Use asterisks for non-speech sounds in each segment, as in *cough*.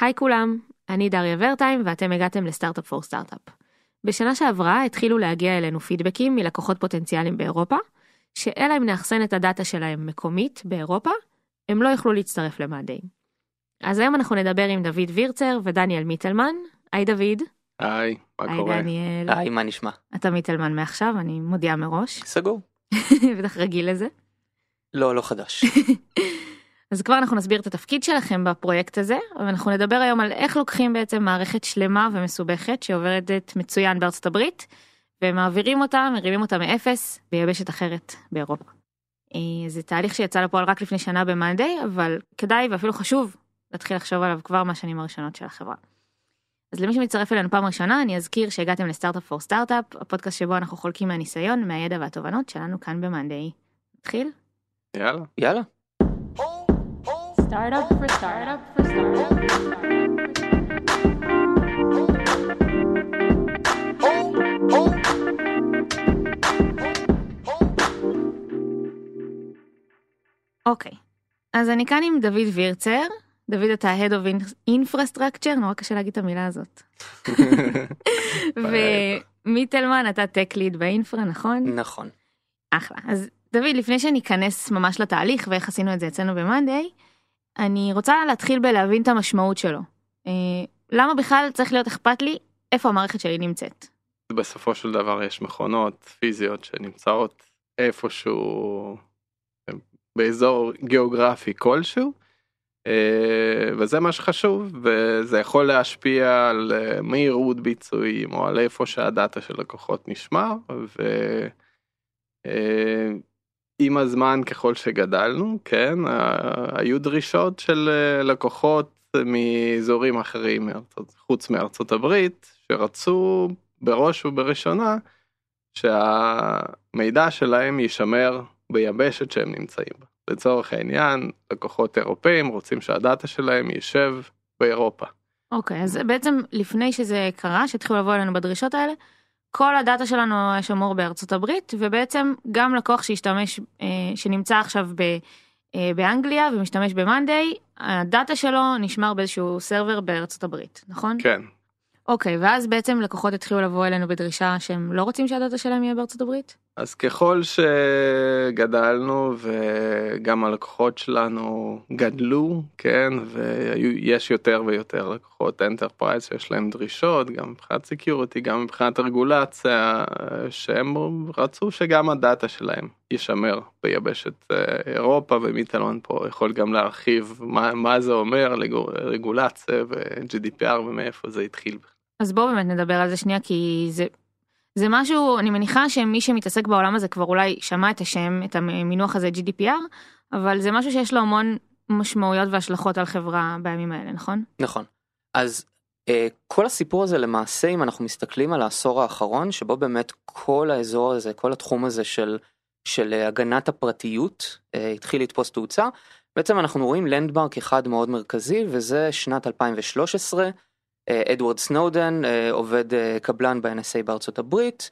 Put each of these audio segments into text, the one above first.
היי כולם, אני דריה ורטיים ואתם הגעתם לסטארט-אפ פור סטארט-אפ. בשנה שעברה התחילו להגיע אלינו פידבקים מלקוחות פוטנציאליים באירופה, שאלא אם נאחסן את הדאטה שלהם מקומית באירופה, הם לא יוכלו להצטרף למאדי. אז היום אנחנו נדבר עם דוד וירצר ודניאל מיטלמן. היי דוד. היי, מה היי קורה? דניאל. היי, מה נשמע? אתה מיטלמן מעכשיו, אני מודיעה מראש. סגור. *laughs* בטח רגיל לזה. לא, לא חדש. *laughs* אז כבר אנחנו נסביר את התפקיד שלכם בפרויקט הזה, ואנחנו נדבר היום על איך לוקחים בעצם מערכת שלמה ומסובכת שעובדת מצוין בארצות הברית, ומעבירים אותה, מרימים אותה מאפס ביבשת אחרת באירופה. אה, זה תהליך שיצא לפועל רק לפני שנה במאנדיי, אבל כדאי ואפילו חשוב להתחיל לחשוב עליו כבר מהשנים הראשונות של החברה. אז למי שמצטרף אלינו פעם ראשונה, אני אזכיר שהגעתם לסטארט-אפ פור סטארט-אפ, הפודקאסט שבו אנחנו חולקים מהניסיון, מהידע והתובנות שלנו כאן במאנדיי. נתחיל? יאללה. יאללה. Startup for startup for startup. אוקיי, אז אני כאן עם דוד וירצר. דוד אתה Head of Infrastructure, נורא קשה להגיד את המילה הזאת. *laughs* ומיטלמן אתה Tech Lead באינפרה, נכון? נכון. אחלה. אז דוד, לפני שניכנס ממש לתהליך ואיך עשינו את זה אצלנו במאנדיי, אני רוצה להתחיל בלהבין את המשמעות שלו. אה, למה בכלל צריך להיות אכפת לי איפה המערכת שלי נמצאת? בסופו של דבר יש מכונות פיזיות שנמצאות איפשהו אה, באזור גיאוגרפי כלשהו. אה, וזה מה שחשוב וזה יכול להשפיע על מהירות ביצועים או על איפה שהדאטה של לקוחות נשמר ועם הזמן ככל שגדלנו כן ה- היו דרישות של אה, לקוחות מאזורים אחרים חוץ מארצות הברית שרצו בראש ובראשונה שהמידע שלהם יישמר ביבשת שהם נמצאים בה. לצורך העניין לקוחות אירופאים רוצים שהדאטה שלהם יישב באירופה. אוקיי, אז בעצם לפני שזה קרה, שהתחילו לבוא אלינו בדרישות האלה, כל הדאטה שלנו היה שמור בארצות הברית, ובעצם גם לקוח שהשתמש, אה, שנמצא עכשיו ב, אה, באנגליה ומשתמש ב monday, הדאטה שלו נשמר באיזשהו server בארצות הברית, נכון? כן, אוקיי, ואז בעצם לקוחות התחילו לבוא אלינו בדרישה שהם לא רוצים שהדאטה שלהם יהיה בארצות הברית? אז ככל שגדלנו וגם הלקוחות שלנו גדלו, כן, ויש יותר ויותר לקוחות enterprise שיש להם דרישות, גם מבחינת security, גם מבחינת רגולציה, שהם רצו שגם הדאטה שלהם יישמר ביבשת אה, אירופה, ומיטלמן פה יכול גם להרחיב מה, מה זה אומר רגולציה ו-GDPR ומאיפה זה התחיל. אז בואו באמת נדבר על זה שנייה, כי זה, זה משהו, אני מניחה שמי שמתעסק בעולם הזה כבר אולי שמע את השם, את המינוח הזה GDPR, אבל זה משהו שיש לו המון משמעויות והשלכות על חברה בימים האלה, נכון? נכון. אז אה, כל הסיפור הזה למעשה, אם אנחנו מסתכלים על העשור האחרון, שבו באמת כל האזור הזה, כל התחום הזה של, של אה, הגנת הפרטיות אה, התחיל לתפוס תאוצה, בעצם אנחנו רואים לנדמרק אחד מאוד מרכזי, וזה שנת 2013. אדוארד סנודן אה, עובד אה, קבלן ב-NSA בארצות הברית,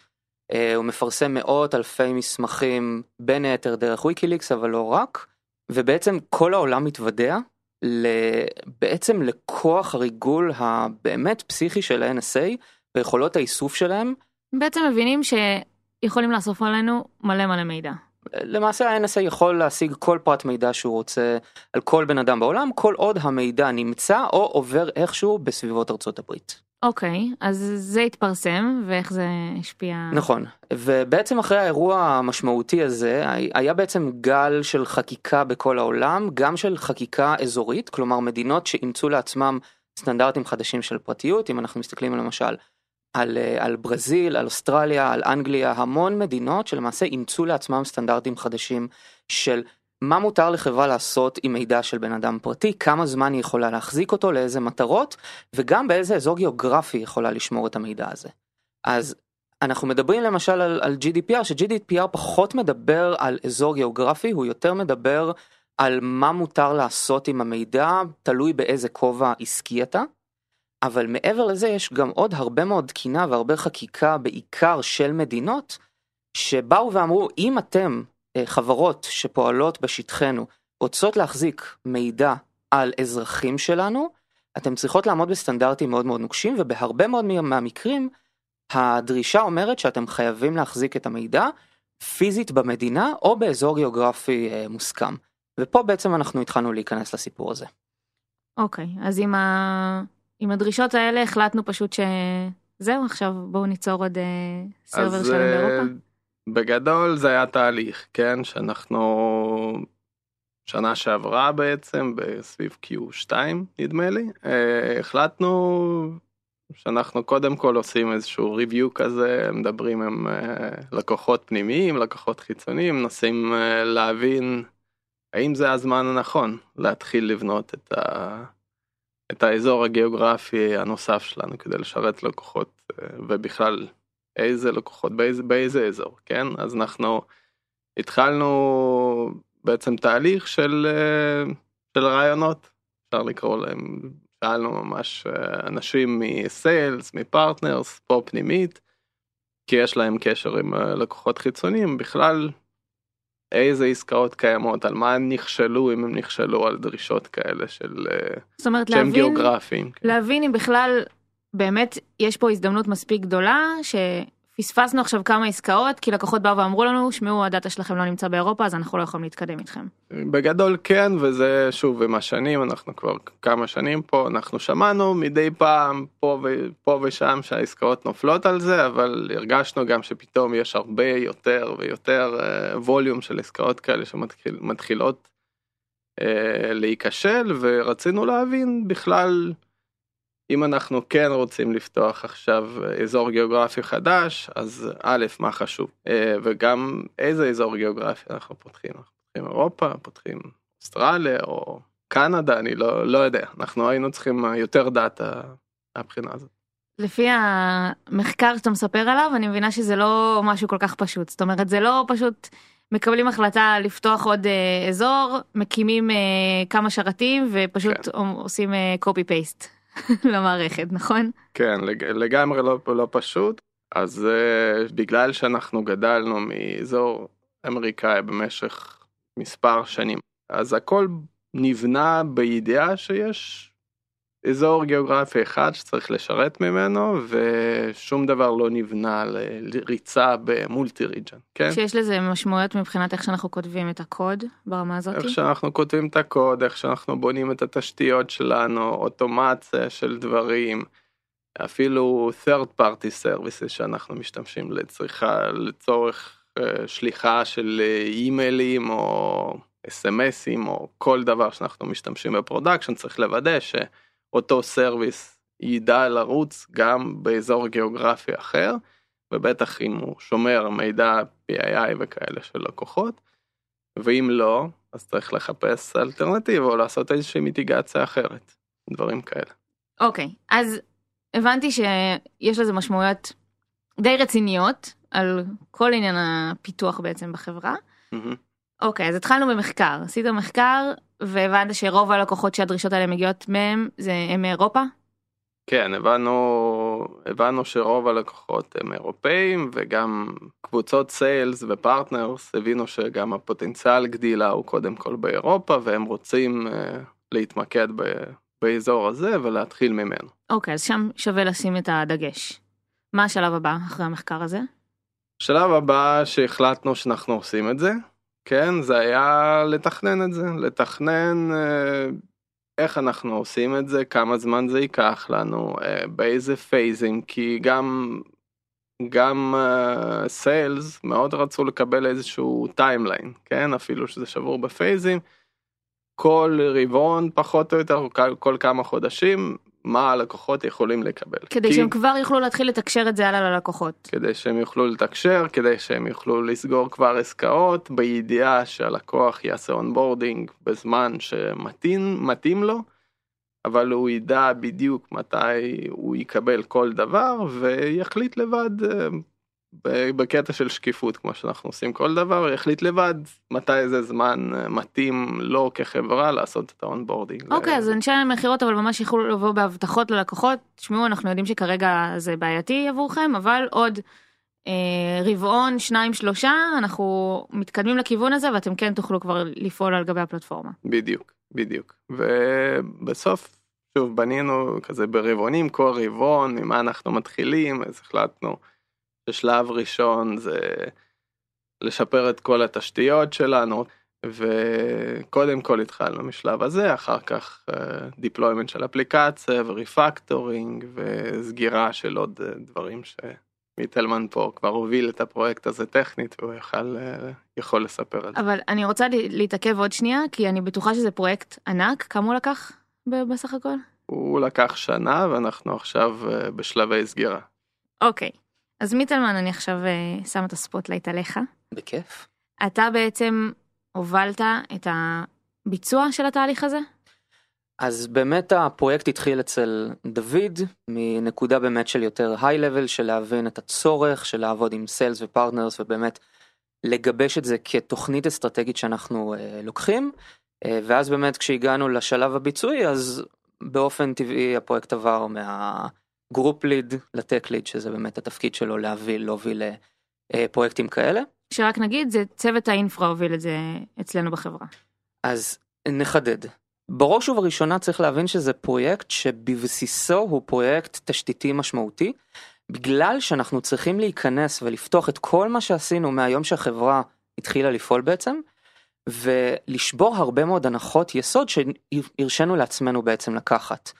אה, הוא מפרסם מאות אלפי מסמכים בין היתר דרך ויקיליקס אבל לא רק, ובעצם כל העולם מתוודע בעצם לכוח הריגול הבאמת פסיכי של ה-NSA ויכולות האיסוף שלהם. בעצם מבינים שיכולים לאסוף עלינו מלא מלא מידע. למעשה ה-NSA יכול להשיג כל פרט מידע שהוא רוצה על כל בן אדם בעולם, כל עוד המידע נמצא או עובר איכשהו בסביבות ארצות הברית. אוקיי, אז זה התפרסם, ואיך זה השפיע? נכון, ובעצם אחרי האירוע המשמעותי הזה, היה בעצם גל של חקיקה בכל העולם, גם של חקיקה אזורית, כלומר מדינות שאימצו לעצמם סטנדרטים חדשים של פרטיות, אם אנחנו מסתכלים למשל על, על ברזיל, על אוסטרליה, על אנגליה, המון מדינות שלמעשה אימצו לעצמם סטנדרטים חדשים של מה מותר לחברה לעשות עם מידע של בן אדם פרטי, כמה זמן היא יכולה להחזיק אותו, לאיזה מטרות, וגם באיזה אזור גיאוגרפי היא יכולה לשמור את המידע הזה. אז אנחנו מדברים למשל על, על GDPR, ש-GDPR פחות מדבר על אזור גיאוגרפי, הוא יותר מדבר על מה מותר לעשות עם המידע, תלוי באיזה כובע עסקי אתה. אבל מעבר לזה יש גם עוד הרבה מאוד תקינה והרבה חקיקה בעיקר של מדינות שבאו ואמרו אם אתם חברות שפועלות בשטחנו רוצות להחזיק מידע על אזרחים שלנו אתם צריכות לעמוד בסטנדרטים מאוד מאוד נוקשים ובהרבה מאוד מהמקרים הדרישה אומרת שאתם חייבים להחזיק את המידע פיזית במדינה או באזור גיאוגרפי אה, מוסכם. ופה בעצם אנחנו התחלנו להיכנס לסיפור הזה. אוקיי, okay, אז עם, ה... עם הדרישות האלה החלטנו פשוט שזהו, עכשיו בואו ניצור עוד uh, סרבר שלם אה, באירופה. בגדול זה היה תהליך, כן, שאנחנו שנה שעברה בעצם, בסביב Q2 נדמה לי, uh, החלטנו שאנחנו קודם כל עושים איזשהו ריוויו כזה, מדברים עם לקוחות פנימיים, לקוחות חיצוניים, מנסים להבין האם זה הזמן הנכון להתחיל לבנות את, ה... את האזור הגיאוגרפי הנוסף שלנו כדי לשרת לקוחות uh, ובכלל איזה לקוחות באיזה, באיזה אזור, כן? אז אנחנו התחלנו בעצם תהליך של, uh, של רעיונות, אפשר לקרוא להם שאלנו ממש אה, אנשים מסיילס, מפרטנרס, פה פנימית, כי יש להם קשר עם אה, לקוחות חיצוניים, בכלל איזה עסקאות קיימות, על מה הם נכשלו, אם הם נכשלו על דרישות כאלה של אה, זאת אומרת, שהם להבין, גיאוגרפיים. להבין אם בכלל באמת יש פה הזדמנות מספיק גדולה, ש... פספסנו עכשיו כמה עסקאות כי לקוחות באו ואמרו לנו שמעו הדאטה שלכם לא נמצא באירופה אז אנחנו לא יכולים להתקדם איתכם. בגדול כן וזה שוב עם השנים אנחנו כבר כמה שנים פה אנחנו שמענו מדי פעם פה ופה ושם שהעסקאות נופלות על זה אבל הרגשנו גם שפתאום יש הרבה יותר ויותר ווליום של עסקאות כאלה שמתחילות uh, להיכשל ורצינו להבין בכלל. אם אנחנו כן רוצים לפתוח עכשיו אזור גיאוגרפי חדש, אז א', מה חשוב, אה, וגם איזה אזור גיאוגרפי אנחנו פותחים, אנחנו פותחים אירופה, פותחים אוסטרליה או קנדה, אני לא, לא יודע, אנחנו היינו צריכים יותר דאטה מהבחינה הזאת. לפי המחקר שאתה מספר עליו, אני מבינה שזה לא משהו כל כך פשוט, זאת אומרת זה לא פשוט מקבלים החלטה לפתוח עוד אה, אזור, מקימים אה, כמה שרתים ופשוט כן. עושים copy paste. *laughs* למערכת נכון? כן לג... לגמרי לא, לא פשוט אז uh, בגלל שאנחנו גדלנו מאזור אמריקאי במשך מספר שנים אז הכל נבנה בידיעה שיש אזור גיאוגרפי אחד שצריך לשרת ממנו ושום דבר לא נבנה לריצה ב multi region, כן? שיש לזה משמעויות מבחינת איך שאנחנו כותבים את הקוד ברמה הזאת? איך שאנחנו כותבים את הקוד, איך שאנחנו בונים את התשתיות שלנו, אוטומציה של דברים, אפילו third party services שאנחנו משתמשים לצריכה, לצורך אה, שליחה של אימיילים או אס.אם.אסים או כל דבר שאנחנו משתמשים ב production צריך לוודא ש... אותו service ידע לרוץ גם באזור גיאוגרפי אחר, ובטח אם הוא שומר מידע PII וכאלה של לקוחות, ואם לא, אז צריך לחפש אלטרנטיבה או לעשות איזושהי מיטיגציה אחרת, דברים כאלה. אוקיי, okay, אז הבנתי שיש לזה משמעויות די רציניות על כל עניין הפיתוח בעצם בחברה. Mm-hmm. אוקיי, אז התחלנו במחקר, עשית מחקר והבנת שרוב הלקוחות שהדרישות האלה מגיעות מהם זה הם מאירופה? כן, הבנו, הבנו שרוב הלקוחות הם אירופאים וגם קבוצות סיילס ופרטנרס הבינו שגם הפוטנציאל גדילה הוא קודם כל באירופה והם רוצים uh, להתמקד ב, באזור הזה ולהתחיל ממנו. אוקיי, אז שם שווה לשים את הדגש. מה השלב הבא אחרי המחקר הזה? השלב הבא שהחלטנו שאנחנו עושים את זה, כן, זה היה לתכנן את זה, לתכנן אה, איך אנחנו עושים את זה, כמה זמן זה ייקח לנו, אה, באיזה phase ים, כי גם גם sales uh, מאוד רצו לקבל איזשהו timeline, כן, אפילו שזה שבור ב phase ים, כל רבעון פחות או יותר, כל, כל כמה חודשים, מה הלקוחות יכולים לקבל. כדי כי... שהם כבר יוכלו להתחיל לתקשר את זה הלאה ללקוחות. כדי שהם יוכלו לתקשר, כדי שהם יוכלו לסגור כבר עסקאות בידיעה שהלקוח יעשה onboarding בזמן שמתאים לו, אבל הוא ידע בדיוק מתי הוא יקבל כל דבר ויחליט לבד אה, בקטע של שקיפות כמו שאנחנו עושים כל דבר יחליט לבד מתי זה זמן אה, מתאים לו כחברה לעשות את ה onboarding. אוקיי, אז אנשי המכירות אבל ממש יכולו לבוא בהבטחות ללקוחות תשמעו אנחנו יודעים שכרגע זה בעייתי עבורכם אבל עוד אה, רבעון שניים שלושה אנחנו מתקדמים לכיוון הזה ואתם כן תוכלו כבר לפעול על גבי הפלטפורמה. בדיוק בדיוק ובסוף שוב, בנינו כזה ברבעונים, כל רבעון, ממה אנחנו מתחילים, אז החלטנו ששלב ראשון זה לשפר את כל התשתיות שלנו, וקודם כל התחלנו משלב הזה, אחר כך deployment של אפליקציה ורפקטורינג וסגירה של עוד דברים שמיטלמן פה כבר הוביל את הפרויקט הזה טכנית והוא יכל, יכול לספר על זה. אבל אני רוצה להתעכב עוד שנייה כי אני בטוחה שזה פרויקט ענק, כמה הוא לקח בסך הכל? הוא לקח שנה ואנחנו עכשיו בשלבי סגירה. אוקיי, אז מיטלמן אני עכשיו שם את ה spotlight עליך. בכיף. אתה בעצם הובלת את הביצוע של התהליך הזה? אז באמת הפרויקט התחיל אצל דוד מנקודה באמת של יותר high level של להבין את הצורך של לעבוד עם sales ו partners ובאמת לגבש את זה כתוכנית אסטרטגית שאנחנו אה, לוקחים אה, ואז באמת כשהגענו לשלב הביצועי אז באופן טבעי הפרויקט עבר מהגרופ ליד לטק ליד שזה באמת התפקיד שלו להביא להוביל אה, פרויקטים כאלה. שרק נגיד זה צוות האינפרה הוביל את זה אצלנו בחברה. אז נחדד. בראש ובראשונה צריך להבין שזה פרויקט שבבסיסו הוא פרויקט תשתיתי משמעותי בגלל שאנחנו צריכים להיכנס ולפתוח את כל מה שעשינו מהיום שהחברה התחילה לפעול בעצם ולשבור הרבה מאוד הנחות יסוד שהרשינו לעצמנו בעצם לקחת.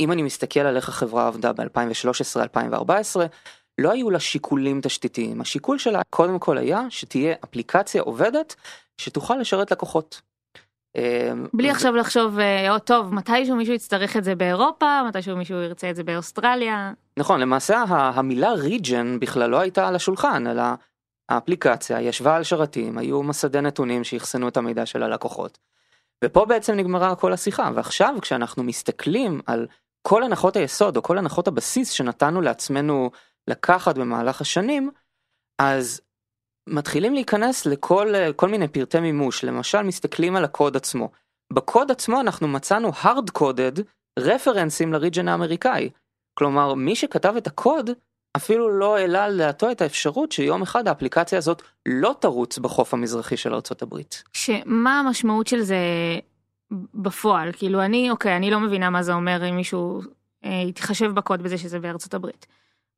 אם אני מסתכל על איך החברה עבדה ב-2013-2014 לא היו לה שיקולים תשתיתיים, השיקול שלה קודם כל היה שתהיה אפליקציה עובדת שתוכל לשרת לקוחות. בלי עכשיו לחשוב, או טוב, מתישהו מישהו יצטרך את זה באירופה, מתישהו מישהו ירצה את זה באוסטרליה. נכון, למעשה המילה region בכלל לא הייתה על השולחן, אלא האפליקציה ישבה על שרתים, היו מסדי נתונים שאחסנו את המידע של הלקוחות. ופה בעצם נגמרה כל השיחה, ועכשיו כשאנחנו מסתכלים על כל הנחות היסוד או כל הנחות הבסיס שנתנו לעצמנו לקחת במהלך השנים, אז מתחילים להיכנס לכל כל מיני פרטי מימוש, למשל מסתכלים על הקוד עצמו. בקוד עצמו אנחנו מצאנו hard coded רפרנסים לריג'ן האמריקאי. כלומר, מי שכתב את הקוד אפילו לא העלה על דעתו את האפשרות שיום אחד האפליקציה הזאת לא תרוץ בחוף המזרחי של ארה"ב. שמה המשמעות של זה בפועל? כאילו אני, אוקיי, אני לא מבינה מה זה אומר אם מישהו אה, יתחשב בקוד בזה שזה בארצות הברית.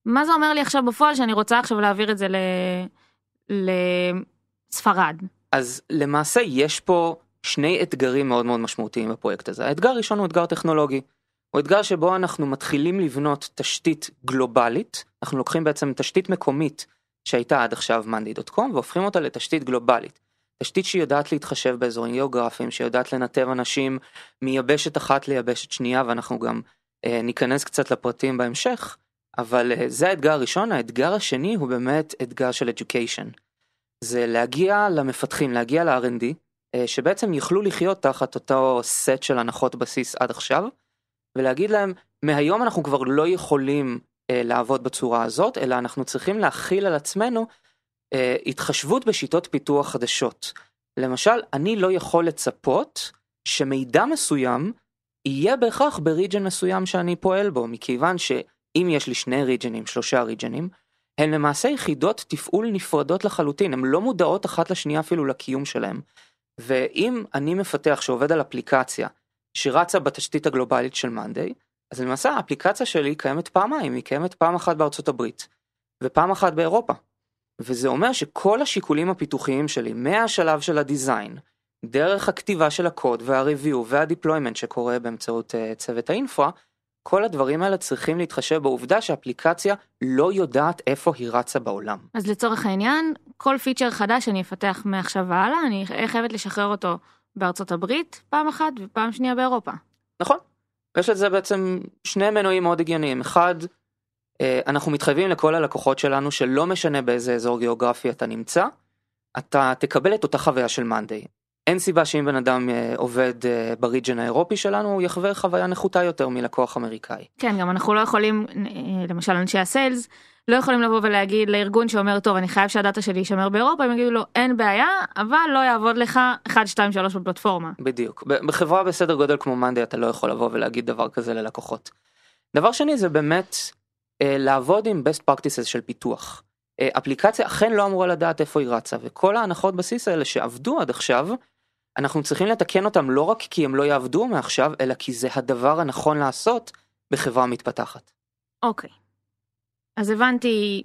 מה זה אומר לי עכשיו בפועל שאני רוצה עכשיו להעביר את זה ל... לספרד? אז למעשה יש פה שני אתגרים מאוד מאוד משמעותיים בפרויקט הזה. האתגר הראשון הוא אתגר טכנולוגי. הוא אתגר שבו אנחנו מתחילים לבנות תשתית גלובלית, אנחנו לוקחים בעצם תשתית מקומית שהייתה עד עכשיו monday.com והופכים אותה לתשתית גלובלית. תשתית שיודעת להתחשב באזורים גיאוגרפיים, שיודעת לנתב אנשים מיבשת אחת ליבשת שנייה ואנחנו גם אה, ניכנס קצת לפרטים בהמשך. אבל אה, זה האתגר הראשון, האתגר השני הוא באמת אתגר של education. זה להגיע למפתחים, להגיע ל-R&D, אה, שבעצם יוכלו לחיות תחת אותו סט של הנחות בסיס עד עכשיו, ולהגיד להם, מהיום אנחנו כבר לא יכולים אה, לעבוד בצורה הזאת, אלא אנחנו צריכים להכיל על עצמנו אה, התחשבות בשיטות פיתוח חדשות. למשל, אני לא יכול לצפות שמידע מסוים יהיה בהכרח בריג'ן מסוים שאני פועל בו, מכיוון ש... אם יש לי שני ריג'נים, שלושה ריג'נים, הן למעשה יחידות תפעול נפרדות לחלוטין, הן לא מודעות אחת לשנייה אפילו לקיום שלהם. ואם אני מפתח שעובד על אפליקציה שרצה בתשתית הגלובלית של מאנדיי, אז למעשה האפליקציה שלי קיימת פעמיים, היא קיימת פעם אחת בארצות הברית ופעם אחת באירופה. וזה אומר שכל השיקולים הפיתוחיים שלי מהשלב של הדיזיין, דרך הכתיבה של הקוד והריוויו והדיפלוימנט שקורה באמצעות uh, צוות האינפרה, כל הדברים האלה צריכים להתחשב בעובדה שאפליקציה לא יודעת איפה היא רצה בעולם. אז לצורך העניין, כל פיצ'ר חדש שאני אפתח מעכשיו והלאה, אני חייבת לשחרר אותו בארצות הברית פעם אחת ופעם שנייה באירופה. נכון. יש לזה בעצם שני מנועים מאוד הגיוניים. אחד, אה, אנחנו מתחייבים לכל הלקוחות שלנו שלא משנה באיזה אזור גיאוגרפי אתה נמצא, אתה תקבל את אותה חוויה של מאנדיי. אין סיבה שאם בן אדם אה, עובד אה, בריג'ן האירופי שלנו הוא יחווה חוויה נחותה יותר מלקוח אמריקאי. כן גם אנחנו לא יכולים למשל אנשי הסיילס לא יכולים לבוא ולהגיד לארגון שאומר טוב אני חייב שהדאטה שלי יישמר באירופה הם יגידו לו אין בעיה אבל לא יעבוד לך 1 2 3 בפלטפורמה. בדיוק בחברה בסדר גודל כמו מאנדי אתה לא יכול לבוא ולהגיד דבר כזה ללקוחות. דבר שני זה באמת אה, לעבוד עם best practices של פיתוח. אפליקציה אכן לא אמורה לדעת איפה היא רצה וכל ההנחות בסיס האלה שעבדו עד עכשיו אנחנו צריכים לתקן אותם לא רק כי הם לא יעבדו מעכשיו, אלא כי זה הדבר הנכון לעשות בחברה מתפתחת. אוקיי. אז הבנתי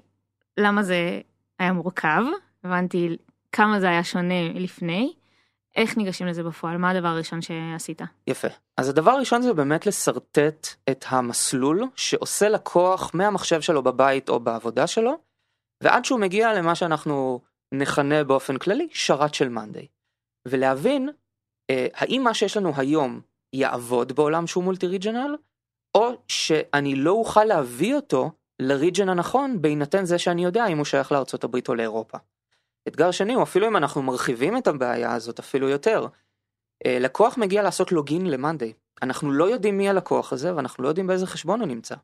למה זה היה מורכב, הבנתי כמה זה היה שונה לפני. איך ניגשים לזה בפועל? מה הדבר הראשון שעשית? יפה. אז הדבר הראשון זה באמת לשרטט את המסלול שעושה לקוח מהמחשב שלו בבית או בעבודה שלו, ועד שהוא מגיע למה שאנחנו נכנה באופן כללי שרת של מאנדיי. ולהבין אה, האם מה שיש לנו היום יעבוד בעולם שהוא מולטי ריג'נל, או שאני לא אוכל להביא אותו לריג'ן הנכון בהינתן זה שאני יודע אם הוא שייך לארצות הברית או לאירופה. אתגר שני הוא אפילו אם אנחנו מרחיבים את הבעיה הזאת אפילו יותר. אה, לקוח מגיע לעשות לוגין למאנדיי. אנחנו לא יודעים מי הלקוח הזה ואנחנו לא יודעים באיזה חשבון הוא נמצא.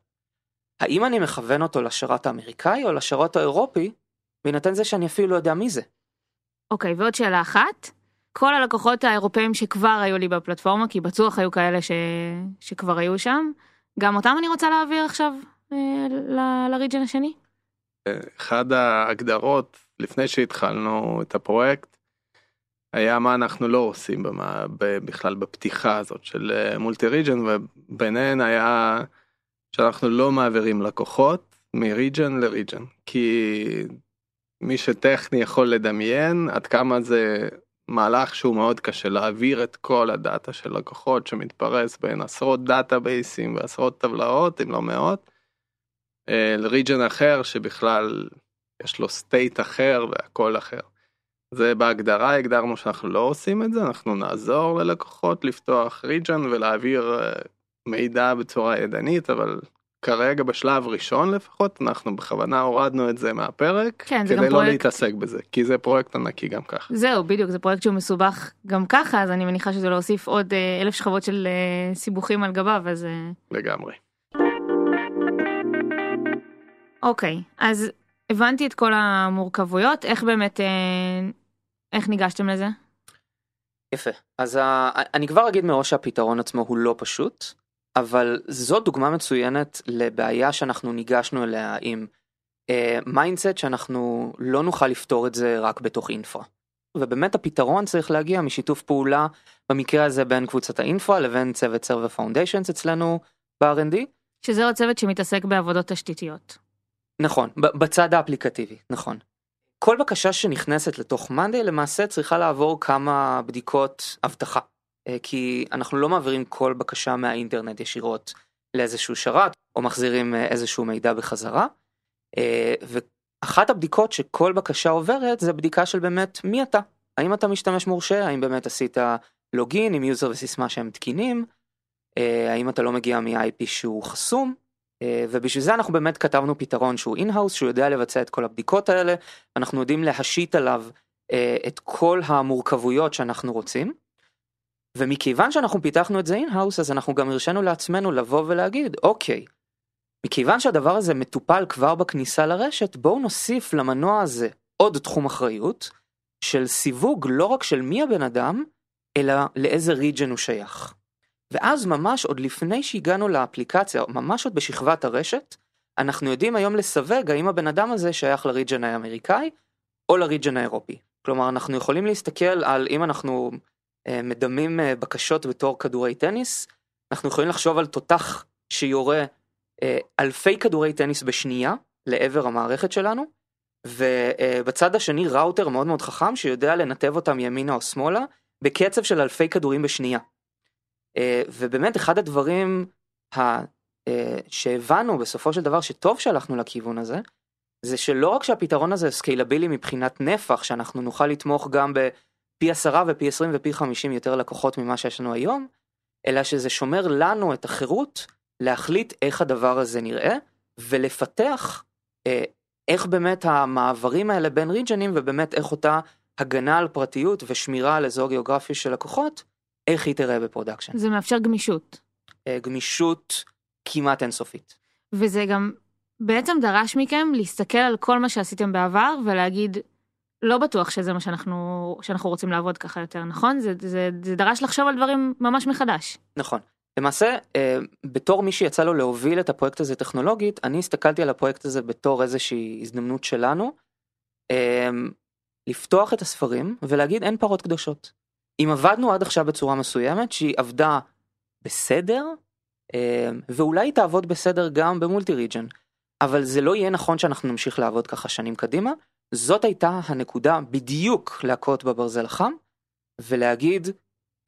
האם אני מכוון אותו לשרת האמריקאי או לשרת האירופי, בהינתן זה שאני אפילו לא יודע מי זה. אוקיי, ועוד שאלה אחת. כל הלקוחות האירופאים שכבר היו לי בפלטפורמה, כי בטוח היו כאלה ש... שכבר היו שם, גם אותם אני רוצה להעביר עכשיו. לריג'ן השני? אחד ההגדרות לפני שהתחלנו את הפרויקט היה מה אנחנו לא עושים במה, בכלל בפתיחה הזאת של מולטי ריג'ן וביניהן היה שאנחנו לא מעבירים לקוחות מריג'ן לריג'ן כי מי שטכני יכול לדמיין עד כמה זה מהלך שהוא מאוד קשה להעביר את כל ה data של לקוחות שמתפרס בין עשרות database ים ועשרות טבלאות אם לא מאות אה, ל region אחר שבכלל יש לו state אחר והכל אחר. זה בהגדרה הגדרנו שאנחנו לא עושים את זה אנחנו נעזור ללקוחות לפתוח region ולהעביר אה, מידע בצורה ידנית אבל כרגע בשלב ראשון לפחות אנחנו בכוונה הורדנו את זה מהפרק כן, כדי לא פרויקט... להתעסק בזה כי זה פרויקט ענקי גם ככה. זהו בדיוק זה פרויקט שהוא מסובך גם ככה אז אני מניחה שזה להוסיף עוד אה, אלף שכבות של אה, סיבוכים על גביו אז אה... לגמרי. אוקיי אז הבנתי את כל המורכבויות איך באמת אה, איך ניגשתם לזה. יפה אז ה... אני כבר אגיד מראש שהפתרון עצמו הוא לא פשוט אבל זו דוגמה מצוינת לבעיה שאנחנו ניגשנו אליה עם mindset uh, שאנחנו לא נוכל לפתור את זה רק בתוך infra. ובאמת הפתרון צריך להגיע משיתוף פעולה במקרה הזה בין קבוצת ה infra לבין צוות server foundations אצלנו ב-R&D. שזה עוד צוות שמתעסק בעבודות תשתיתיות. נכון, בצד האפליקטיבי, נכון. כל בקשה שנכנסת לתוך מאנדיי למעשה צריכה לעבור כמה בדיקות אבטחה. אה, כי אנחנו לא מעבירים כל בקשה מהאינטרנט ישירות לאיזשהו שרת או מחזירים אה, איזשהו מידע בחזרה. אה, ואחת הבדיקות שכל בקשה עוברת זה בדיקה של באמת מי אתה. האם אתה משתמש מורשה, האם באמת עשית login עם user וסיסמה שהם תקינים, האם אתה לא מגיע מ-IP שהוא חסום, ובשביל זה אנחנו באמת כתבנו פתרון שהוא in-house, שהוא יודע לבצע את כל הבדיקות האלה, אנחנו יודעים להשית עליו את כל המורכבויות שאנחנו רוצים. ומכיוון שאנחנו פיתחנו את זה in-house אז אנחנו גם הרשינו לעצמנו לבוא ולהגיד אוקיי, מכיוון שהדבר הזה מטופל כבר בכניסה לרשת בואו נוסיף למנוע הזה עוד תחום אחריות של סיווג לא רק של מי הבן אדם אלא לאיזה region הוא שייך. ואז ממש עוד לפני שהגענו לאפליקציה ממש עוד בשכבת הרשת אנחנו יודעים היום לסווג האם הבן אדם הזה שייך ל region האמריקאי או לריג'ן האירופי. כלומר אנחנו יכולים להסתכל על אם אנחנו אה, מדמים אה, בקשות בתור כדורי טניס, אנחנו יכולים לחשוב על תותח שיורה אה, אלפי כדורי טניס בשנייה לעבר המערכת שלנו, ובצד השני ראוטר מאוד מאוד חכם שיודע לנתב אותם ימינה או שמאלה בקצב של אלפי כדורים בשנייה. ובאמת אחד הדברים שהבנו בסופו של דבר שטוב שהלכנו לכיוון הזה, זה שלא רק שהפתרון הזה scalable י מבחינת נפח שאנחנו נוכל לתמוך גם ב... פי עשרה ופי עשרים ופי חמישים יותר לקוחות ממה שיש לנו היום, אלא שזה שומר לנו את החירות להחליט איך הדבר הזה נראה, ולפתח אה, איך באמת המעברים האלה בין region ים, ובאמת איך אותה הגנה על פרטיות ושמירה על אזור גיאוגרפי של לקוחות, איך היא תראה ב production. זה מאפשר גמישות. אה, גמישות כמעט אינסופית. וזה גם בעצם דרש מכם להסתכל על כל מה שעשיתם בעבר ולהגיד לא בטוח שזה מה שאנחנו שאנחנו רוצים לעבוד ככה יותר נכון זה זה זה דרש לחשוב על דברים ממש מחדש. נכון. למעשה אה, בתור מי שיצא לו להוביל את הפרויקט הזה טכנולוגית אני הסתכלתי על הפרויקט הזה בתור איזושהי הזדמנות שלנו אה, לפתוח את הספרים ולהגיד אין פרות קדושות. אם עבדנו עד עכשיו בצורה מסוימת שהיא עבדה בסדר, אה, ואולי היא תעבוד בסדר גם במולטי ריג'ן, אבל זה לא יהיה נכון שאנחנו נמשיך לעבוד ככה שנים קדימה. זאת הייתה הנקודה בדיוק להכות בברזל החם, ולהגיד,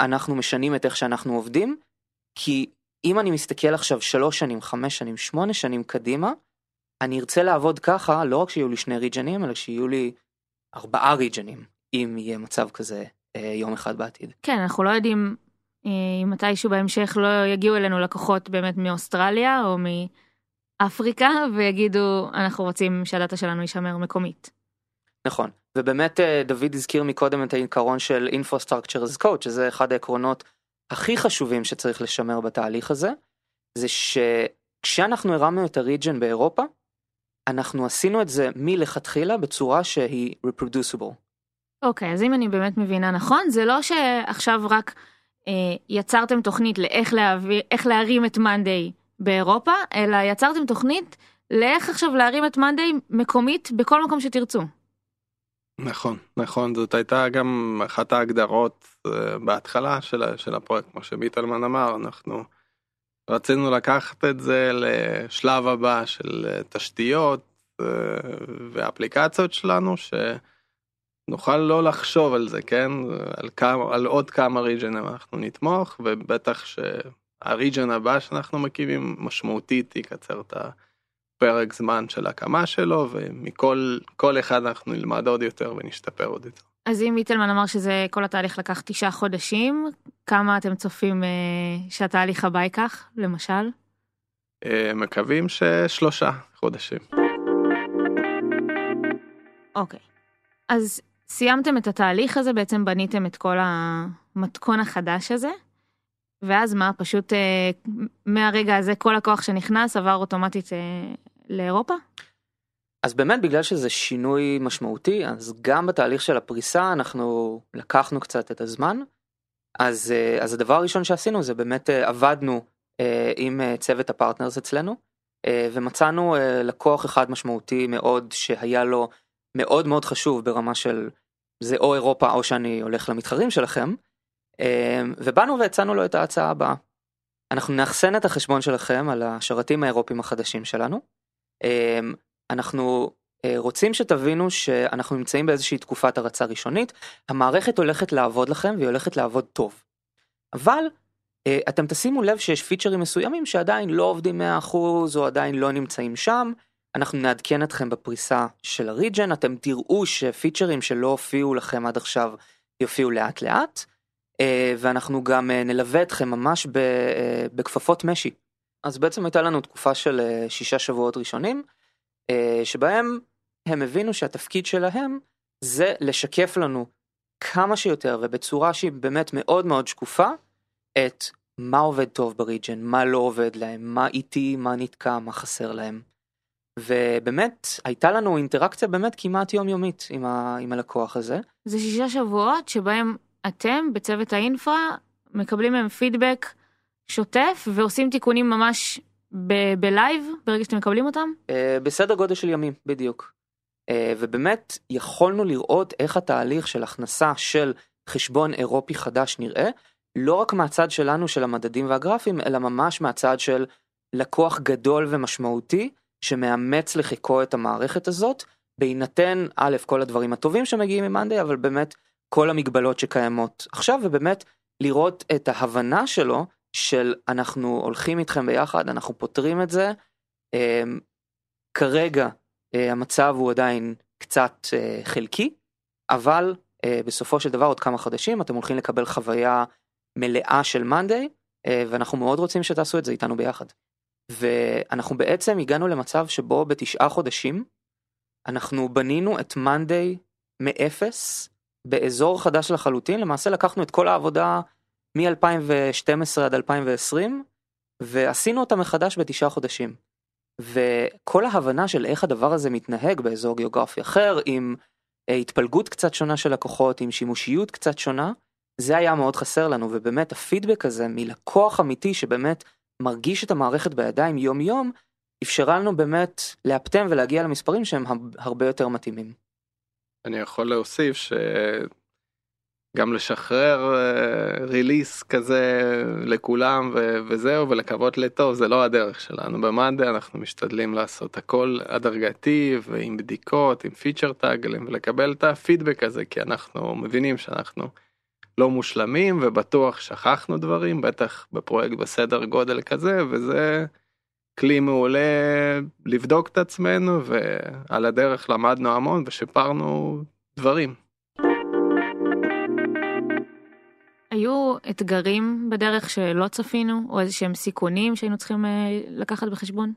אנחנו משנים את איך שאנחנו עובדים, כי אם אני מסתכל עכשיו שלוש שנים, חמש שנים, שמונה שנים קדימה, אני ארצה לעבוד ככה, לא רק שיהיו לי שני ריג'נים, אלא שיהיו לי ארבעה ריג'נים, אם יהיה מצב כזה יום אחד בעתיד. כן, אנחנו לא יודעים אה, אם מתישהו בהמשך לא יגיעו אלינו לקוחות באמת מאוסטרליה או מאפריקה ויגידו אנחנו רוצים שהדאטה שלנו יישמר מקומית. נכון, ובאמת אה, דוד הזכיר מקודם את העיקרון של Infrastructure as Code, שזה אחד העקרונות הכי חשובים שצריך לשמר בתהליך הזה, זה שכשאנחנו הרמנו את הריג'ן באירופה, אנחנו עשינו את זה מלכתחילה בצורה שהיא reproducible. אוקיי, okay, אז אם אני באמת מבינה נכון, זה לא שעכשיו רק אה, יצרתם תוכנית לאיך להביא, איך להרים את מאנדיי באירופה, אלא יצרתם תוכנית לאיך עכשיו להרים את מאנדיי מקומית בכל מקום שתרצו. נכון, נכון, זאת הייתה גם אחת ההגדרות uh, בהתחלה של, של הפרויקט, כמו שביטלמן אמר, אנחנו רצינו לקחת את זה לשלב הבא של uh, תשתיות uh, ואפליקציות שלנו, שנוכל לא לחשוב על זה, כן? על, כמה, על עוד כמה ריג'נים אנחנו נתמוך, ובטח שהריג'ן הבא שאנחנו מקימים משמעותית יקצר את ה... פרק זמן של הקמה שלו ומכל כל אחד אנחנו נלמד עוד יותר ונשתפר עוד יותר. אז אם מיטלמן אמר שזה כל התהליך לקח תשעה חודשים כמה אתם צופים אה, שהתהליך הבא ייקח למשל? אה, מקווים ששלושה חודשים. אוקיי אז סיימתם את התהליך הזה בעצם בניתם את כל המתכון החדש הזה. ואז מה פשוט אה, מהרגע הזה כל הכוח שנכנס עבר אוטומטית אה, לאירופה? אז באמת בגלל שזה שינוי משמעותי אז גם בתהליך של הפריסה אנחנו לקחנו קצת את הזמן. אז אה, אז הדבר הראשון שעשינו זה באמת אה, עבדנו אה, עם צוות הפרטנרס אצלנו ומצאנו לקוח אחד משמעותי מאוד שהיה לו מאוד מאוד חשוב ברמה של זה או אירופה או שאני הולך למתחרים שלכם. ובאנו והצענו לו את ההצעה הבאה. אנחנו נאחסן את החשבון שלכם על השרתים האירופיים החדשים שלנו. אמ, אנחנו אה, רוצים שתבינו שאנחנו נמצאים באיזושהי תקופת הרצה ראשונית, המערכת הולכת לעבוד לכם והיא הולכת לעבוד טוב. אבל אה, אתם תשימו לב שיש פיצ'רים מסוימים שעדיין לא עובדים 100% או עדיין לא נמצאים שם, אנחנו נעדכן אתכם בפריסה של הריג'ן, אתם תראו שפיצ'רים שלא הופיעו לכם עד עכשיו יופיעו לאט לאט, אה, ואנחנו גם נלווה אתכם ממש בכפפות משי. אז בעצם הייתה לנו תקופה של אה, שישה שבועות ראשונים, אה, שבהם הם הבינו שהתפקיד שלהם זה לשקף לנו כמה שיותר ובצורה שהיא באמת מאוד מאוד שקופה את מה עובד טוב בריג'ן, מה לא עובד להם, מה איטי, מה נתקע, מה חסר להם. ובאמת הייתה לנו אינטראקציה באמת כמעט יומיומית עם, ה, עם הלקוח הזה. זה שישה שבועות שבהם אתם בצוות האינפרה מקבלים מהם פידבק שוטף ועושים תיקונים ממש בלייב ברגע שאתם מקבלים אותם? אה, בסדר גודל של ימים בדיוק. אה, ובאמת יכולנו לראות איך התהליך של הכנסה של חשבון אירופי חדש נראה, לא רק מהצד שלנו של המדדים והגרפים, אלא ממש מהצד של לקוח גדול ומשמעותי שמאמץ לחיקו את המערכת הזאת, בהינתן א' כל הדברים הטובים שמגיעים ממאנדי, אבל באמת כל המגבלות שקיימות עכשיו, ובאמת לראות את ההבנה שלו של אנחנו הולכים איתכם ביחד, אנחנו פותרים את זה. אמ, כרגע אה, המצב הוא עדיין קצת אה, חלקי, אבל אה, בסופו של דבר עוד כמה חודשים אתם הולכים לקבל חוויה מלאה של מאנדיי, ואנחנו מאוד רוצים שתעשו את זה איתנו ביחד. ואנחנו בעצם הגענו למצב שבו בתשעה חודשים אנחנו בנינו את מאנדיי מאפס באזור חדש לחלוטין, למעשה לקחנו את כל העבודה מ-2012 עד 2020 ועשינו אותה מחדש בתשעה חודשים. וכל ההבנה של איך הדבר הזה מתנהג באזור גיאוגרפי אחר עם אה, התפלגות קצת שונה של לקוחות עם שימושיות קצת שונה זה היה מאוד חסר לנו ובאמת הפידבק הזה מלקוח אמיתי שבאמת מרגיש את המערכת בידיים יום יום אפשרה לנו באמת לאפטם ולהגיע למספרים שהם הרבה יותר מתאימים. אני יכול להוסיף ש... גם לשחרר ריליס כזה לכולם ו- וזהו ולקוות לטוב זה לא הדרך שלנו במאנדה אנחנו משתדלים לעשות הכל הדרגתי ועם בדיקות עם פיצ'ר טאגלים ולקבל את הפידבק הזה כי אנחנו מבינים שאנחנו לא מושלמים ובטוח שכחנו דברים בטח בפרויקט בסדר גודל כזה וזה כלי מעולה לבדוק את עצמנו ועל הדרך למדנו המון ושיפרנו דברים. היו אתגרים בדרך שלא צפינו או איזה שהם סיכונים שהיינו צריכים אה, לקחת בחשבון?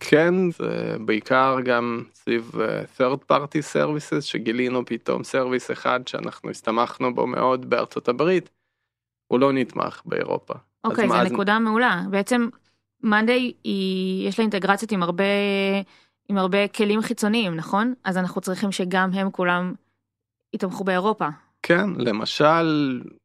כן, זה בעיקר גם סביב אה, third party services שגילינו פתאום סרוויס אחד שאנחנו הסתמכנו בו מאוד בארצות הברית, הוא לא נתמך באירופה. אוקיי, okay, זו אז... נקודה מעולה. בעצם מאנדיי יש לה אינטגרציות עם הרבה, עם הרבה כלים חיצוניים, נכון? אז אנחנו צריכים שגם הם כולם יתמכו באירופה. כן, למשל,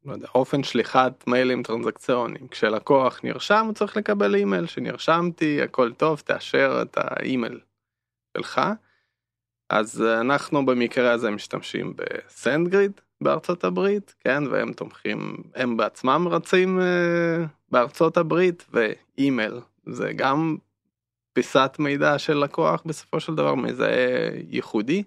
לא יודע, אופן שליחת מיילים טרנזקציוניים. כשלקוח נרשם הוא צריך לקבל אימייל שנרשמתי, הכל טוב, תאשר את האימייל שלך. אז אנחנו במקרה הזה משתמשים בסנדגריד בארצות הברית, כן, והם תומכים, הם בעצמם רצים uh, בארצות הברית, ואימייל זה גם פיסת מידע של לקוח בסופו של דבר מזהה ייחודי.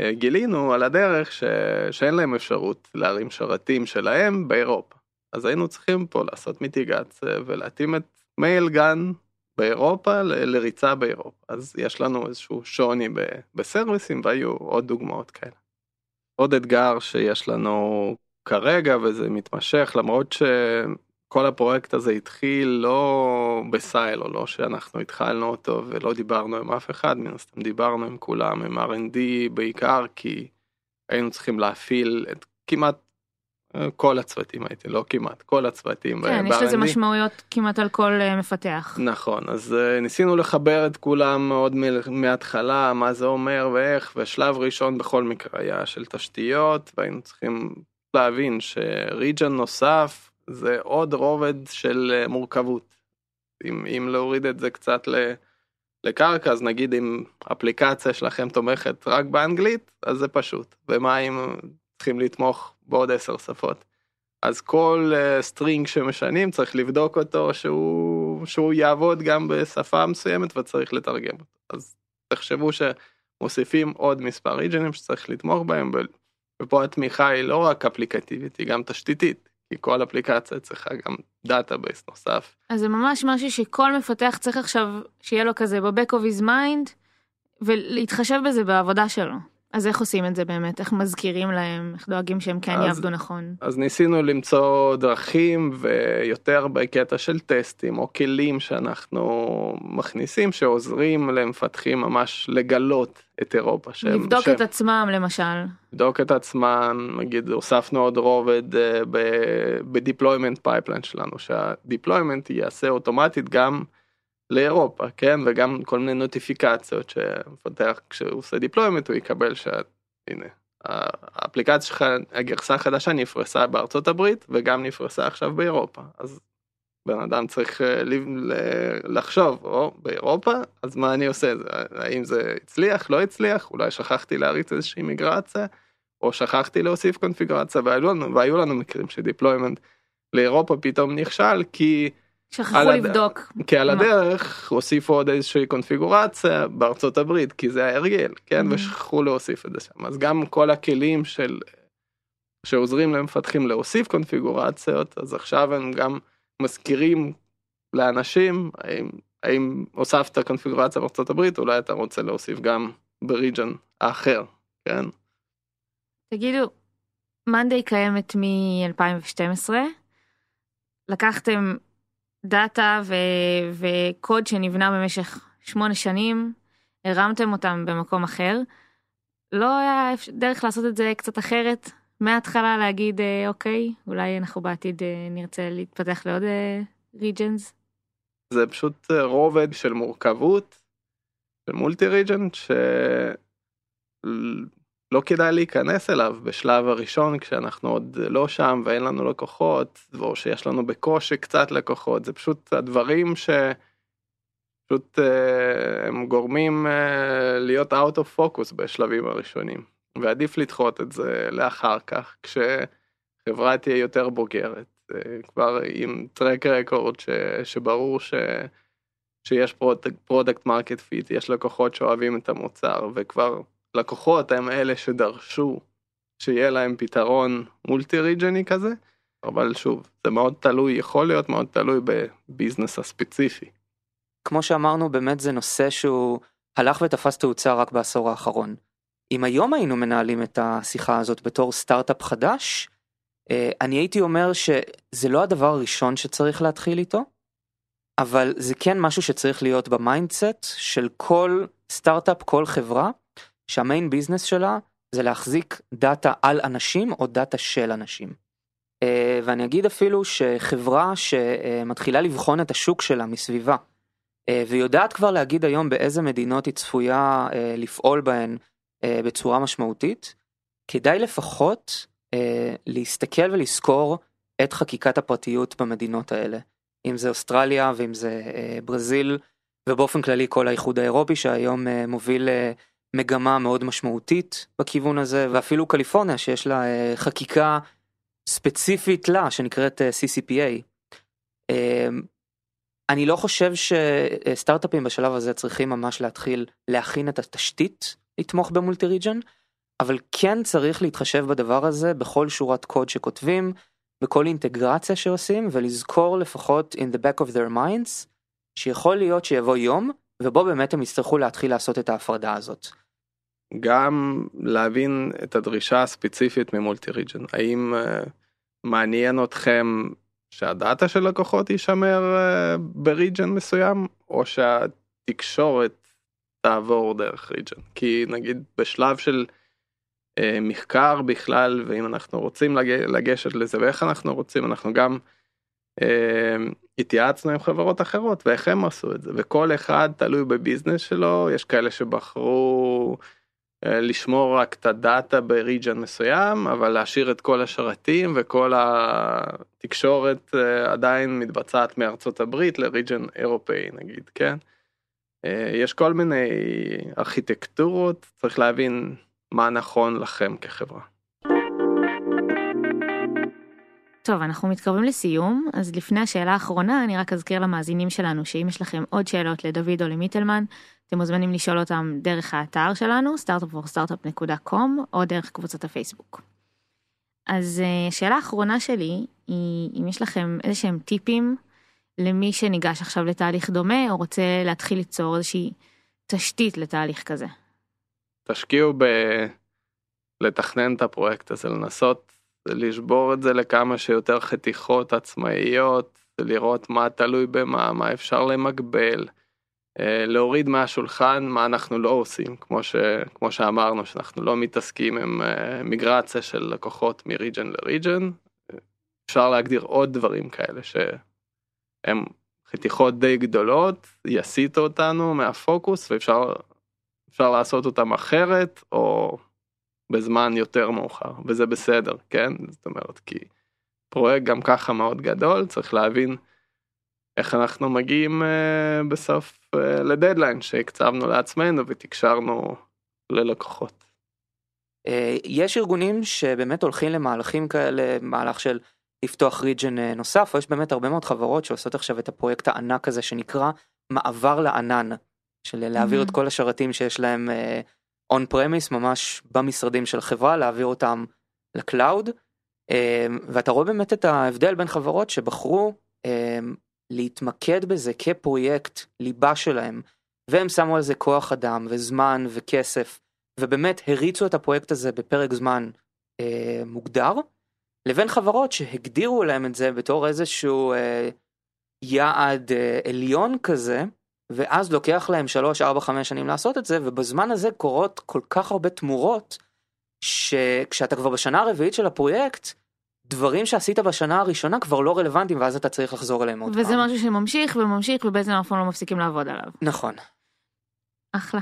אה, גילינו על הדרך ש... שאין להם אפשרות להרים שרתים שלהם באירופה. אז היינו צריכים פה לעשות מיטיגציה ולהתאים את מייל גן באירופה ל... לריצה באירופה. אז יש לנו איזשהו שוני ב... בסרוויסים והיו עוד דוגמאות כאלה. עוד אתגר שיש לנו כרגע וזה מתמשך למרות ש... כל הפרויקט הזה התחיל לא בסיילו, לא שאנחנו התחלנו אותו ולא דיברנו עם אף אחד, מן הסתם דיברנו עם כולם, עם R&D בעיקר, כי היינו צריכים להפעיל את כמעט אה, כל הצוותים הייתי, לא כמעט, כל הצוותים. כן, יש לזה משמעויות כמעט על כל אה, מפתח. נכון, אז uh, ניסינו לחבר את כולם מאוד מההתחלה, מה זה אומר ואיך, ושלב ראשון בכל מקרה היה של תשתיות, והיינו צריכים להבין שריג'ן נוסף, זה עוד רובד של אה, מורכבות. אם, אם להוריד את זה קצת לקרקע, אז נגיד אם אפליקציה שלכם תומכת רק באנגלית, אז זה פשוט. ומה אם צריכים לתמוך בעוד עשר שפות? אז כל string uh, שמשנים צריך לבדוק אותו שהוא, שהוא יעבוד גם בשפה מסוימת וצריך לתרגם אותו. אז תחשבו שמוסיפים עוד מספר region ים שצריך לתמוך בהם, ופה התמיכה היא לא רק אפליקטיבית, היא גם תשתיתית. כי כל אפליקציה צריכה גם database נוסף. אז זה ממש משהו שכל מפתח צריך עכשיו שיהיה לו כזה ב back of his mind ולהתחשב בזה בעבודה שלו. אז איך עושים את זה באמת? איך מזכירים להם? איך דואגים שהם כן אז, יעבדו נכון? אז ניסינו למצוא דרכים ויותר בקטע של טסטים או כלים שאנחנו מכניסים שעוזרים למפתחים ממש לגלות את אירופה. שהם, לבדוק שהם, את עצמם למשל. לבדוק את עצמם, נגיד הוספנו עוד רובד uh, ב deployment pipeline שלנו שה deployment יעשה אוטומטית גם לאירופה, כן? וגם כל מיני notification יות שמפתח כשהוא עושה deployment הוא יקבל שהנה האפליקציה שלך הגרסה החדשה נפרסה בארצות הברית וגם נפרסה עכשיו באירופה. אז בן אדם צריך אה, לחשוב או באירופה? אז מה אני עושה? האם זה הצליח? לא הצליח? אולי שכחתי להריץ איזושהי מיגרציה? או שכחתי להוסיף קונפיגרציה? והיו לנו, והיו לנו מקרים שדיפלוימנט לאירופה פתאום נכשל כי שכחו לבדוק. כי על הדרך הוסיפו עוד איזושהי קונפיגורציה בארצות הברית כי זה ההרגל כן mm-hmm. ושכחו להוסיף את זה שם אז גם כל הכלים של שעוזרים למפתחים להוסיף קונפיגורציות אז עכשיו הם גם מזכירים לאנשים האם, האם הוספת קונפיגורציה בארצות הברית אולי אתה רוצה להוסיף גם בריג'ן האחר כן. תגידו מאנדיי קיימת מ-2012 לקחתם דאטה ו- וקוד שנבנה במשך שמונה שנים, הרמתם אותם במקום אחר. לא היה דרך לעשות את זה קצת אחרת מההתחלה להגיד אה, אוקיי אולי אנחנו בעתיד אה, נרצה להתפתח לעוד ריג'נס. אה, זה פשוט רובד של מורכבות של מולטי ריג'ן לא כדאי להיכנס אליו בשלב הראשון כשאנחנו עוד לא שם ואין לנו לקוחות או שיש לנו בקושי קצת לקוחות. זה פשוט הדברים שפשוט uh, הם גורמים uh, להיות out of focus בשלבים הראשונים. ועדיף לדחות את זה לאחר כך, כשחברה תהיה יותר בוגרת, כבר עם track record שברור ש... שיש product market fit, יש לקוחות שאוהבים את המוצר, וכבר לקוחות הם אלה שדרשו שיהיה להם פתרון multi region י כזה, אבל שוב, זה מאוד תלוי, יכול להיות מאוד תלוי ב business הספציפי. כמו שאמרנו, באמת זה נושא שהוא הלך ותפס תאוצה רק בעשור האחרון. אם היום היינו מנהלים את השיחה הזאת בתור סטארט-אפ חדש, אה, אני הייתי אומר שזה לא הדבר הראשון שצריך להתחיל איתו, אבל זה כן משהו שצריך להיות ב mindset של כל סטארט-אפ, כל חברה, שה main business שלה זה להחזיק data על אנשים או data של אנשים. אה, ואני אגיד אפילו שחברה שמתחילה לבחון את השוק שלה מסביבה, אה, ויודעת כבר להגיד היום באיזה מדינות היא צפויה אה, לפעול בהן בצורה משמעותית, כדאי לפחות להסתכל ולזכור את חקיקת הפרטיות במדינות האלה. אם זה אוסטרליה ואם זה ברזיל ובאופן כללי כל האיחוד האירופי שהיום מוביל מגמה מאוד משמעותית בכיוון הזה ואפילו קליפורניה שיש לה חקיקה ספציפית לה שנקראת אה, CCPA. אמ, אני לא חושב שסטארט-אפים בשלב הזה צריכים ממש להתחיל להכין את התשתית לתמוך במולטי ריג'ן, אבל כן צריך להתחשב בדבר הזה בכל שורת קוד שכותבים, בכל אינטגרציה שעושים ולזכור לפחות in the back of their minds שיכול להיות שיבוא יום ובו באמת הם יצטרכו להתחיל לעשות את ההפרדה הזאת. גם להבין את הדרישה הספציפית ממולטי ריג'ן האם uh, מעניין אתכם שהדאטה של לקוחות יישמר uh, בריג'ן מסוים או שהתקשורת תעבור דרך ריג'ן כי נגיד בשלב של uh, מחקר בכלל ואם אנחנו רוצים לג... לגשת לזה ואיך אנחנו רוצים אנחנו גם התייעצנו עם חברות אחרות ואיך הם עשו את זה וכל אחד תלוי בביזנס שלו יש כאלה שבחרו. אה, לשמור רק את הדאטה בריג'ן מסוים אבל להשאיר את כל השרתים וכל התקשורת אה, עדיין מתבצעת מארצות הברית לריג'ן אירופאי נגיד כן. אה, יש כל מיני ארכיטקטורות צריך להבין מה נכון לכם כחברה. טוב, אנחנו מתקרבים לסיום, אז לפני השאלה האחרונה אני רק אזכיר למאזינים שלנו שאם יש לכם עוד שאלות לדוד או למיטלמן, אתם מוזמנים לשאול אותם דרך האתר שלנו, startupforstartup.com או דרך קבוצת הפייסבוק. אז אה, השאלה האחרונה שלי היא אם יש לכם איזה שהם טיפים למי שניגש עכשיו לתהליך דומה או רוצה להתחיל ליצור איזושהי תשתית לתהליך כזה. תשקיעו ב... לתכנן את הפרויקט הזה, לנסות לשבור את זה לכמה שיותר חתיכות עצמאיות, לראות מה תלוי במה, מה אפשר למקבל. אה, להוריד מהשולחן מה אנחנו לא עושים כמו ש... כמו שאמרנו שאנחנו לא מתעסקים עם אה, מיגרציה של לקוחות מריג'ן לריג'ן. אפשר להגדיר עוד דברים כאלה שהם חתיכות די גדולות יסיטו אותנו מהפוקוס ואפשר אפשר לעשות אותם אחרת או בזמן יותר מאוחר וזה בסדר כן זאת אומרת כי פרויקט גם ככה מאוד גדול צריך להבין איך אנחנו מגיעים uh, בסוף uh, לדדליין שהקצבנו לעצמנו ותקשרנו ללקוחות. Uh, יש ארגונים שבאמת הולכים למהלכים כאלה, מהלך של לפתוח region uh, נוסף, או יש באמת הרבה מאוד חברות שעושות עכשיו את הפרויקט הענק הזה שנקרא מעבר לענן, של להעביר mm-hmm. את כל השרתים שיש להם on premise ממש במשרדים של החברה, להעביר אותם ל cloud, uh, ואתה רואה באמת את ההבדל בין חברות שבחרו uh, להתמקד בזה כפרויקט ליבה שלהם, והם שמו על זה כוח אדם וזמן וכסף, ובאמת הריצו את הפרויקט הזה בפרק זמן אה, מוגדר, לבין חברות שהגדירו להם את זה בתור איזשהו אה, יעד אה, עליון כזה, ואז לוקח להם 3, 4, 5 שנים לעשות את זה, ובזמן הזה קורות כל כך הרבה תמורות, שכשאתה כבר בשנה הרביעית של הפרויקט, דברים שעשית בשנה הראשונה כבר לא רלוונטיים ואז אתה צריך לחזור אליהם עוד וזה פעם. וזה משהו שממשיך וממשיך ובעצם אף פעם לא מפסיקים לעבוד עליו. נכון. אחלה.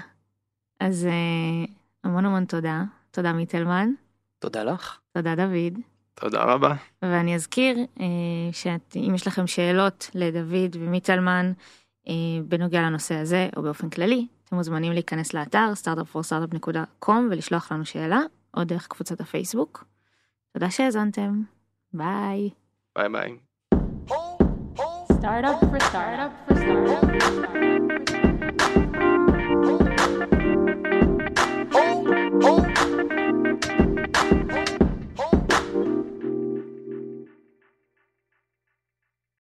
אז אה, המון המון תודה. תודה מיטלמן. תודה לך. תודה דוד. תודה רבה. ואני אזכיר אה, שאם יש לכם שאלות לדוד ומיטלמן בנוגע לנושא הזה או באופן כללי, אתם מוזמנים להיכנס לאתר startupforstartup.com ולשלוח לנו שאלה או דרך קבוצת הפייסבוק. תודה שהאזנתם, ביי. ביי ביי. Startup for startup for startup for startup for startup.